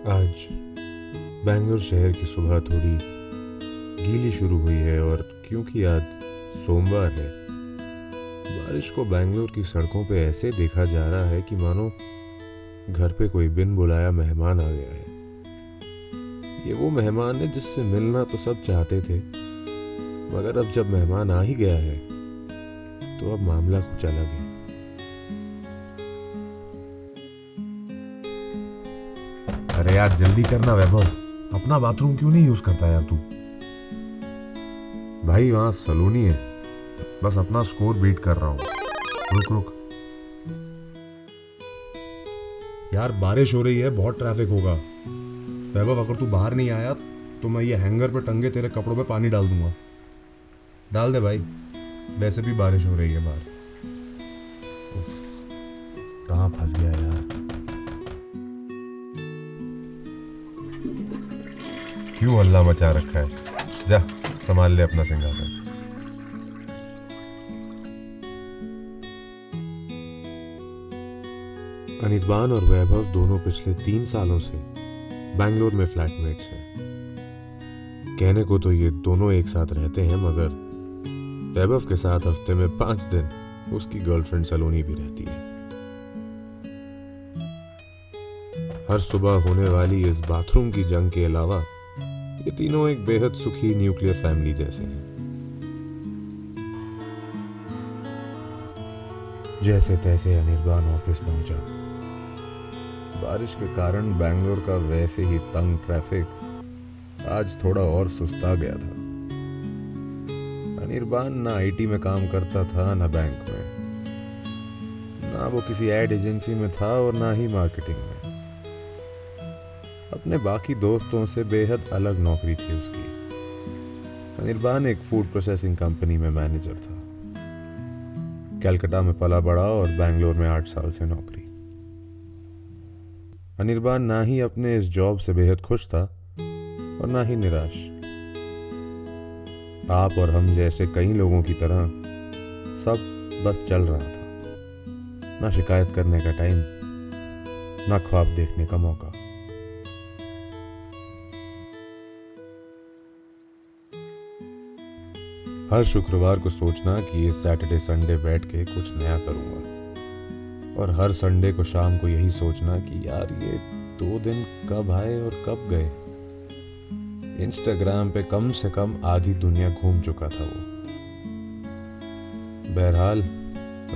आज बैंगलोर शहर की सुबह थोड़ी गीली शुरू हुई है और क्योंकि आज सोमवार है, बारिश को बैंगलोर की सड़कों पे ऐसे देखा जा रहा है कि मानो घर पे कोई बिन बुलाया मेहमान आ गया है। ये वो मेहमान है जिससे मिलना तो सब चाहते थे, मगर अब जब मेहमान आ ही गया है तो अब मामला कुछ अलग है। अरे यार, जल्दी करना वैभव। अपना बाथरूम क्यों नहीं यूज़ करता यार तू? भाई, वहाँ सलोनी है बस अपना स्कोर बीट कर रहा हूँ। रुक रुक। यार, बारिश हो रही है, बहुत ट्रैफ़िक होगा। वैभव, अगर तू बाहर नहीं आया तो मैं ये हैंगर पे टंगे तेरे कपड़ों पे पानी डाल दूँगा। डाल दे भाई। वैसे भी बारिश हो रही है बाहर। कहाँ फंस गया यार? क्यों हल्ला मचा रखा है? जा, संभाल ले अपना सिंहासन। अनिर्बान और वैभव दोनों पिछले तीन सालों से बैंगलोर में फ्लैटमेट्स हैं। कहने को तो ये दोनों एक साथ रहते हैं, मगर वैभव के साथ हफ़्ते में पाँच दिन उसकी गर्लफ्रेंड सलोनी भी रहती है। हर सुबह होने वाली इस बाथरूम की जंग के अलावा ये तीनों एक बेहद सुखी न्यूक्लियर फैमिली जैसे हैं। जैसे तैसे अनिर्बान ऑफ़िस पहुँचा। बारिश के कारण बैंगलोर का वैसे ही तंग ट्रैफ़िक आज थोड़ा और सुस्ता गया था। अनिर्बान ना आईटी में काम करता था, ना बैंक में। ना वो किसी एड एजेंसी में था और ना ही मार्केटिंग में। अपने बाकी दोस्तों से बेहद अलग नौकरी थी उसकी। अनिर्बान एक फ़ूड प्रोसेसिंग कंपनी में मैनेजर था। कैलकाटा में पला बड़ा और बैंगलोर में आठ साल से नौकरी। अनिर्बान ना ही अपने इस जॉब से बेहद खुश था और ना ही निराश। आप और हम जैसे कई लोगों की तरह सब बस चल रहा था। ना शिकायत करने का टाइम ना ख्वाब देखने का मौका। हर शुक्रवार को सोचना कि ये सैटरडे संडे बैठ के कुछ नया करूँगा। और हर संडे को शाम को यही सोचना कि यार ये दो दिन कब आए और कब गए। इंस्टाग्राम पे कम से कम आधी दुनिया घूम चुका था वो। बहरहाल,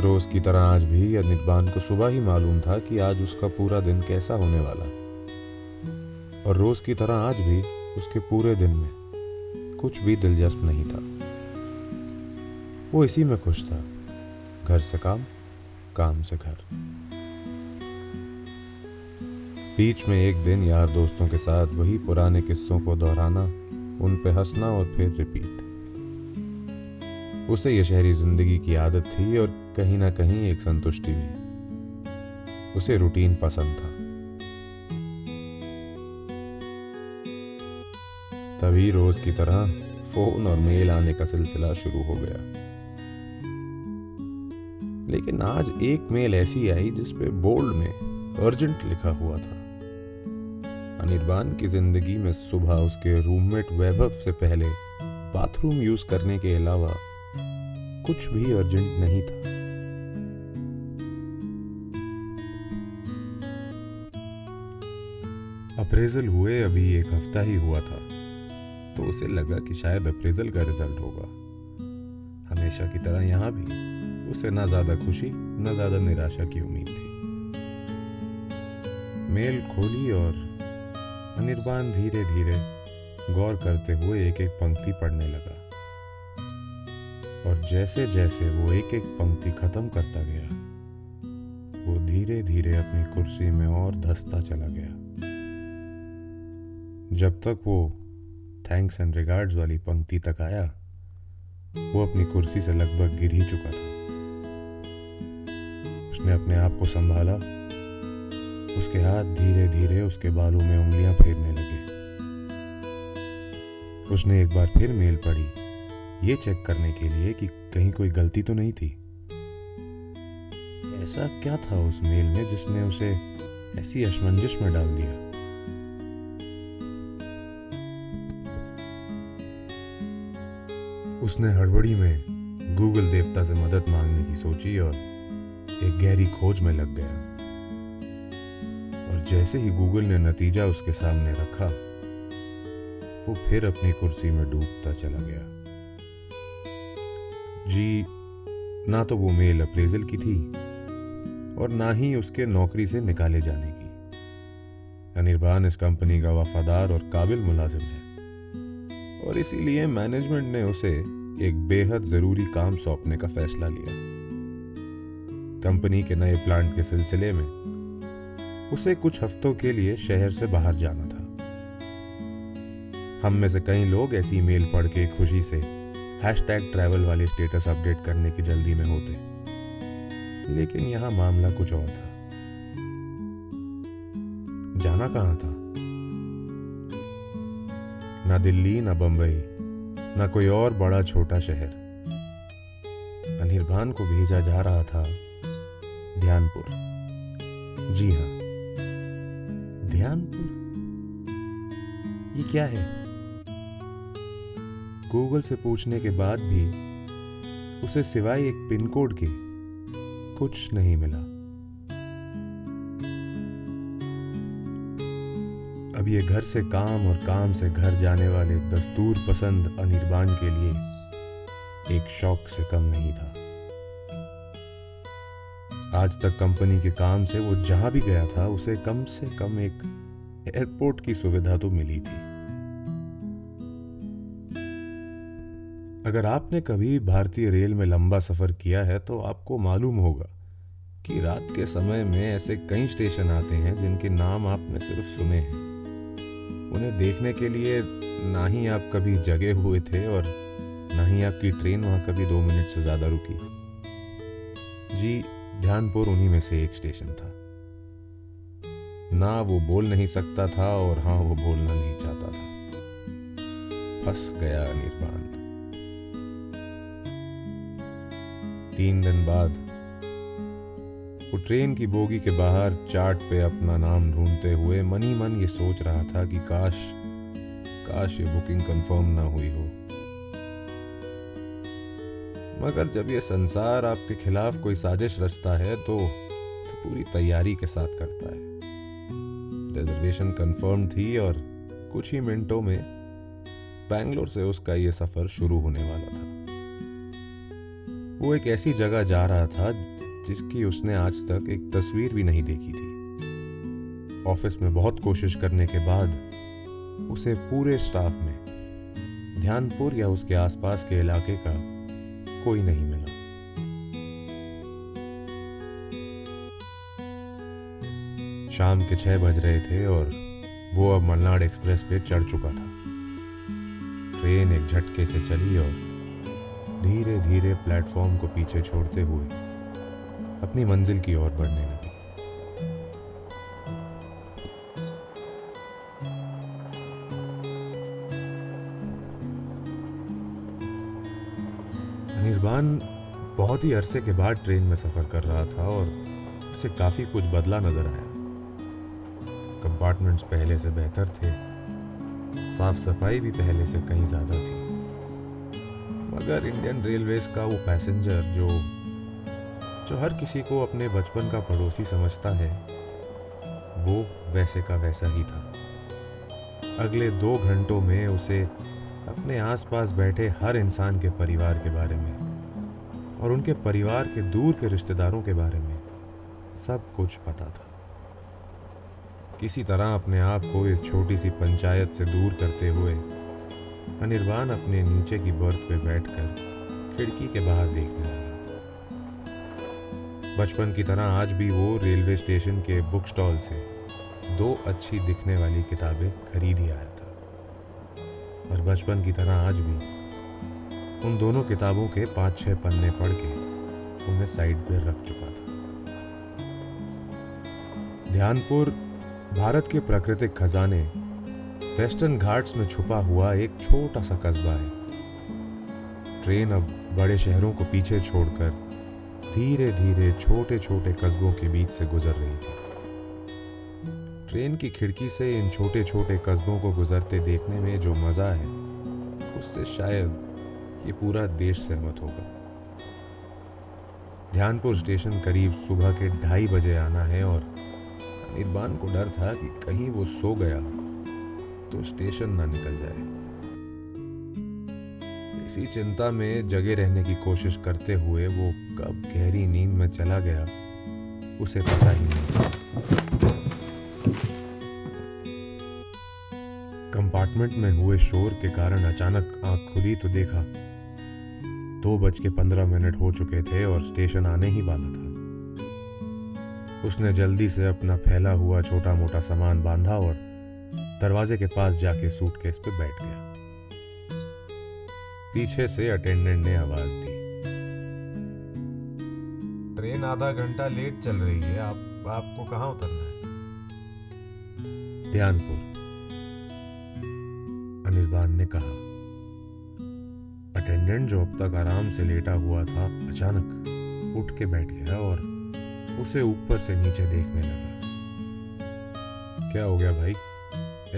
रोज की तरह आज भी अनिर्बान को सुबह ही मालूम था कि आज उसका पूरा दिन कैसा होने वाला। और रोज की तरह आज भी उसके पूरे दिन में कुछ भी दिलचस्प नहीं था। वो इसी में खुश था। घर से काम काम से घर। बीच में एक दिन यार दोस्तों के साथ वही पुराने किस्सों को दोहराना, उन पे हंसना और फिर रिपीट उसे यह शहरी ज़िंदगी की आदत थी और कहीं ना कहीं एक संतुष्टि भी। उसे रूटीन पसंद था। तभी रोज की तरह फ़ोन और मेल आने का सिलसिला शुरू हो गया। लेकिन आज एक मेल ऐसी आई जिसपे बोल्ड में अर्जेंट लिखा हुआ था। अनिर्बान की ज़िंदगी में सुबह उसके रूममेट वैभव से पहले बाथरूम यूज़ करने के अलावा कुछ भी अर्जेंट नहीं था। अप्रेजल हुए अभी एक हफ़्ता ही हुआ था तो उसे लगा कि शायद अप्रेजल का रिज़ल्ट होगा। हमेशा की तरह यहाँ भी उसे ना ज़्यादा खुशी, ना ज़्यादा निराशा की उम्मीद थी। मेल खोली और अनिर्बान धीरे धीरे गौर करते हुए एक एक पंक्ति पढ़ने लगा। और जैसे जैसे वो एक एक पंक्ति खत्म करता गया, वो धीरे धीरे अपनी कुर्सी में और धसता चला गया। जब तक वो थैंक्स एंड रिगार्ड्स वाली पंक्ति तक आया, वो अपनी कुर्सी से लगभग गिर ही चुका था। उसने अपने आप को संभाला। उसके हाथ धीरे धीरे उसके बालों में उंगलियाँ फेरने लगे। उसने एक बार फिर मेल पढ़ी, ये चेक करने के लिए कि कहीं कोई गलती तो नहीं थी। ऐसा क्या था उस मेल में जिसने उसे ऐसी अशमंजिश में डाल दिया? उसने हड़बड़ी में गूगल देवता से मदद मांगने की सोची और एक गहरी खोज में लग गया। और जैसे ही गूगल ने नतीजा उसके सामने रखा, वो फिर अपनी कुर्सी में डूबता चला गया। जी, ना तो वो मेल अप्रेजल की थी, और ना ही उसके नौकरी से निकाले जाने की। अनिर्बान इस कंपनी का वफादार और काबिल मुलाजिम है, और इसीलिए मैनेजमेंट ने उसे एक बेहद ज़रूरी काम सौंपने का फैसला लिया। कंपनी के नए प्लांट के सिलसिले में उसे कुछ हफ्तों के लिए शहर से बाहर जाना था। हम में से कई लोग ऐसी मेल पढ़ के खुशी से हैश टैग ट्रैवल वाले स्टेटस अपडेट करने की जल्दी में होते। लेकिन यहाँ मामला कुछ और था। जाना कहाँ था? ना दिल्ली, ना बंबई, ना कोई और बड़ा छोटा शहर। अनिर्बान को भेजा जा रहा था ध्यानपुर। जी हाँ। ध्यानपुर? ये क्या है? गूगल से पूछने के बाद भी उसे सिवाय एक पिन कोड के कुछ नहीं मिला। अब ये घर से काम और काम से घर जाने वाले दस्तूर पसंद अनिर्बान के लिए एक शौक से कम नहीं था। आज तक कंपनी के काम से वो जहाँ भी गया था, उसे कम से कम एक एयरपोर्ट की सुविधा तो मिली थी। अगर आपने कभी भारतीय रेल में लंबा सफ़र किया है तो आपको मालूम होगा कि रात के समय में ऐसे कई स्टेशन आते हैं, जिनके नाम आपने सिर्फ़ सुने हैं। उन्हें देखने के लिए ना ही आप कभी जगे हुए थे, और ना ही आपकी ट्रेन वहाँ कभी दो मिनट से ज़्यादा रुकी। जी ध्यानपुर उन्हीं में से एक स्टेशन था। ना वो बोल नहीं सकता था और हाँ वो बोलना नहीं चाहता था। फंस गया निर्बान तीन दिन बाद वो ट्रेन की बोगी के बाहर चार्ट पे अपना नाम ढूंढते हुए मन मन ये सोच रहा था कि काश काश ये बुकिंग कंफर्म ना हुई हो। मगर जब ये संसार आपके खिलाफ कोई साजिश रचता है तो, तो पूरी तैयारी के साथ करता है। रिजर्वेशन कंफर्म थी और कुछ ही मिनटों में बैंगलोर से उसका ये सफ़र शुरू होने वाला था। वो एक ऐसी जगह जा रहा था जिसकी उसने आज तक एक तस्वीर भी नहीं देखी थी। ऑफ़िस में बहुत कोशिश करने के बाद उसे पूरे स्टाफ में ध्यानपुर या उसके आसपास के इलाके का कोई नहीं मिला। शाम के छह बज रहे थे और वो अब मलनाड एक्सप्रेस पे चढ़ चुका था। ट्रेन एक झटके से चली और धीरे धीरे प्लेटफॉर्म को पीछे छोड़ते हुए अपनी मंजिल की ओर बढ़ने लगी। निर्बान बहुत ही अरसे के बाद ट्रेन में सफ़र कर रहा था और इसे काफ़ी कुछ बदला नज़र आया। कंपार्टमेंट्स पहले से बेहतर थे। साफ़ सफ़ाई भी पहले से कहीं ज़्यादा थी। मगर इंडियन रेलवेज का वो पैसेंजर जो जो हर किसी को अपने बचपन का पड़ोसी समझता है, वो वैसे का वैसा ही था। अगले दो घंटों में उसे अपने आसपास बैठे हर इंसान के परिवार के बारे में और उनके परिवार के दूर के रिश्तेदारों के बारे में सब कुछ पता था। किसी तरह अपने आप को इस छोटी सी पंचायत से दूर करते हुए अनिर्बान अपने नीचे की बर्थ पे बैठकर खिड़की के बाहर देखने लगा। बचपन की तरह आज भी वो रेलवे स्टेशन के बुक स्टॉल से दो अच्छी दिखने वाली किताबें खरीद ही आया था। और बचपन की तरह आज भी उन दोनों किताबों के पाँच छह पन्ने पढ़ के उन्हें साइड पर रख चुका था। ध्यानपुर, भारत के प्राकृतिक खजाने, वेस्टर्न घाट्स में छुपा हुआ एक छोटा सा कस्बा है। ट्रेन अब बड़े शहरों को पीछे छोड़कर धीरे धीरे छोटे छोटे कस्बों के बीच से गुजर रही थी। ट्रेन की खिड़की से इन छोटे छोटे कस्बों को गुजरते देखने में जो मज़ा है, उससे शायद कि पूरा देश सहमत होगा। ध्यानपुर स्टेशन करीब सुबह के ढाई बजे आना है और अनिर्बान को डर था कि कहीं वो सो गया तो स्टेशन ना निकल जाए। इसी चिंता में जगे रहने की कोशिश करते हुए वो कब गहरी नींद में चला गया, उसे पता ही नहीं। कंपार्टमेंट में हुए शोर के कारण अचानक आँख खुली तो देखा दो बज के पंद्रह मिनट हो चुके थे और स्टेशन आने ही वाला था। उसने जल्दी से अपना फैला हुआ छोटा मोटा सामान बांधा और दरवाजे के पास जाके सूटकेस पे बैठ गया। पीछे से अटेंडेंट ने आवाज़ दी। ट्रेन आधा घंटा लेट चल रही है। आप, आपको कहाँ उतरना है? ध्यानपुर। अनिर्बान ने कहा अटेंडेंट जो अब तक आराम से लेटा हुआ था, अचानक उठ के बैठ गया और उसे ऊपर से नीचे देखने लगा। क्या हो गया भाई?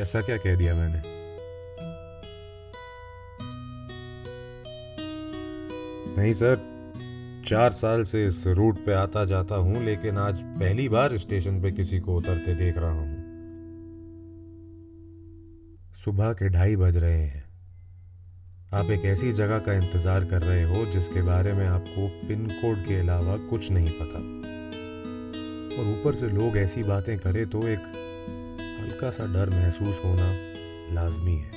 ऐसा क्या कह दिया मैंने? नहीं सर, चार साल से इस रूट पे आता जाता हूँ, लेकिन आज पहली बार स्टेशन पे किसी को उतरते देख रहा हूँ। सुबह के ढाई बज रहे हैं। आप एक ऐसी जगह का इंतज़ार कर रहे हो जिसके बारे में आपको पिन कोड के अलावा कुछ नहीं पता। और ऊपर से लोग ऐसी बातें करें तो एक हल्का सा डर महसूस होना लाजमी है।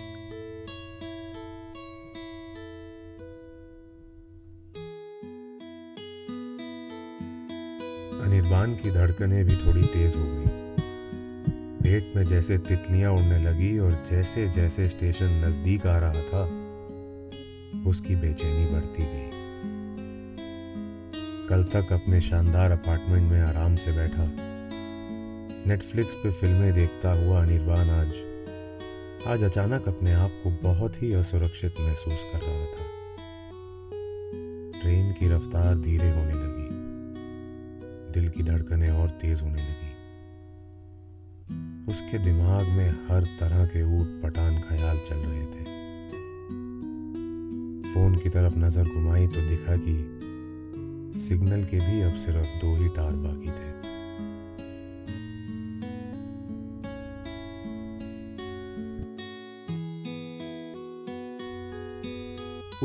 अनिर्बान की धड़कनें भी थोड़ी तेज हो गई। पेट में जैसे तितलियाँ उड़ने लगी और जैसे जैसे स्टेशन नज़दीक आ रहा था उसकी बेचैनी बढ़ती गई। कल तक अपने शानदार अपार्टमेंट में आराम से बैठा। नेटफ्लिक्स पे फ़िल्में देखता हुआ अनिर्बान आज। आज अचानक अपने आप को बहुत ही असुरक्षित महसूस कर रहा था। ट्रेन की रफ्तार धीरे होने लगी। दिल की धड़कनें और तेज होने लगी। उसके दिमाग में हर तरह के ऊट पटान ख्याल चल रहे थे। फ़ोन की तरफ़ नज़र घुमाई तो दिखा कि सिग्नल के भी अब सिर्फ़ दो ही टार बाकी थे।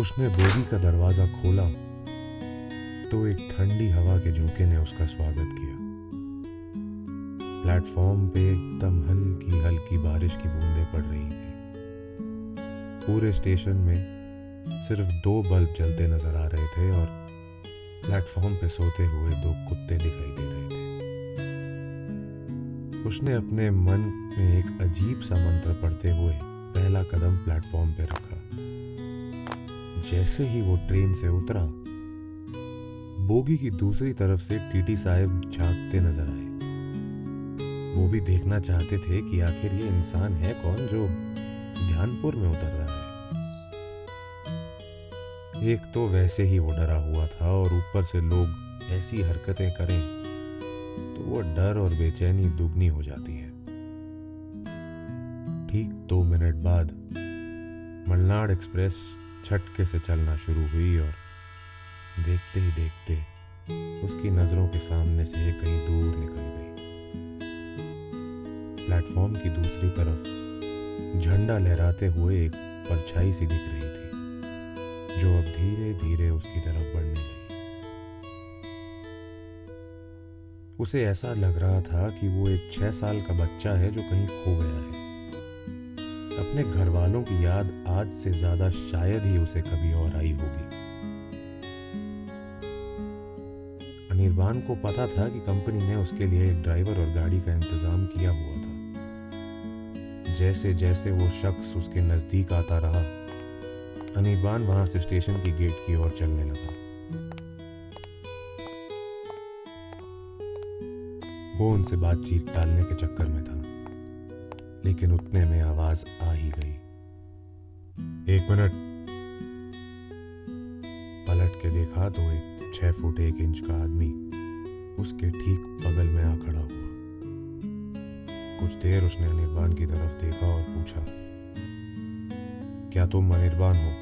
उसने बोगी का दरवाज़ा खोला तो एक ठंडी हवा के झोंके ने उसका स्वागत किया। प्लेटफॉर्म पे एकदम हल्की हल्की बारिश की बूंदें पड़ रही थी। पूरे स्टेशन में सिर्फ़ दो बल्ब जलते नज़र आ रहे थे और प्लेटफॉर्म पे सोते हुए दो कुत्ते दिखाई दे रहे थे। उसने अपने मन में एक अजीब सा मंत्र पढ़ते हुए पहला कदम प्लेटफॉर्म पे रखा। जैसे ही वो ट्रेन से उतरा, बोगी की दूसरी तरफ़ से टीटी साहब झांकते नज़र आए। वो भी देखना चाहते थे कि आखिर ये इंसान है कौन जो ध्यानपुर में उतर रहा एक तो वैसे ही वो डरा हुआ था और ऊपर से लोग ऐसी हरकतें करें तो वो डर और बेचैनी दुगनी हो जाती है। ठीक दो मिनट बाद मलनाड एक्सप्रेस छटके से चलना शुरू हुई और देखते ही देखते उसकी नज़रों के सामने से कहीं दूर निकल गई। प्लेटफॉर्म की दूसरी तरफ़ झंडा लहराते हुए एक परछाई सी दिख रही थी। जो अब धीरे धीरे उसकी तरफ़ बढ़ने लगी। उसे ऐसा लग रहा था कि वो एक छह साल का बच्चा है जो कहीं खो गया है। अपने घर वालों की याद आज से ज़्यादा शायद ही उसे कभी और आई होगी। अनिर्बान को पता था कि कंपनी ने उसके लिए एक ड्राइवर और गाड़ी का इंतज़ाम किया हुआ था। जैसे जैसे वो शख्स उसके नज़दीक आता रहा अनिर्बान वहाँ से स्टेशन की गेट की ओर चलने लगा। वो उनसे बातचीत टालने के चक्कर में था, लेकिन उतने में आवाज़ आ ही गई। एक मिनट। पलट के देखा तो एक छह फुट एक इंच का आदमी उसके ठीक बगल में आ खड़ा हुआ। कुछ देर उसने अनिर्बान की तरफ़ देखा और पूछा, क्या तुम अनिर्बान हो?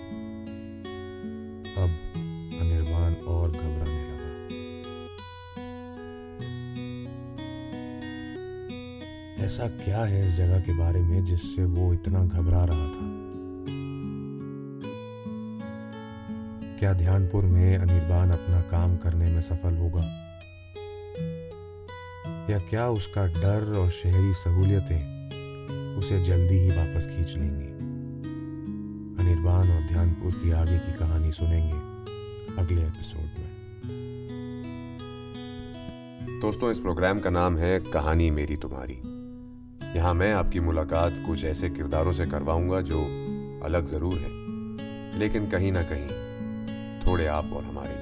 ऐसा क्या है इस जगह के बारे में जिससे वो इतना घबरा रहा था? क्या ध्यानपुर में अनिर्बान अपना काम करने में सफल होगा? या क्या उसका डर और शहरी सहूलियतें उसे जल्दी ही वापस खींच लेंगी? अनिर्बान और ध्यानपुर की आगे की कहानी सुनेंगे अगले एपिसोड में। दोस्तों, इस प्रोग्राम का नाम है कहानी मेरी तुम्हारी। यहाँ मैं आपकी मुलाकात कुछ ऐसे किरदारों से करवाऊँगा जो अलग ज़रूर है, लेकिन कहीं ना कहीं थोड़े आप और हमारे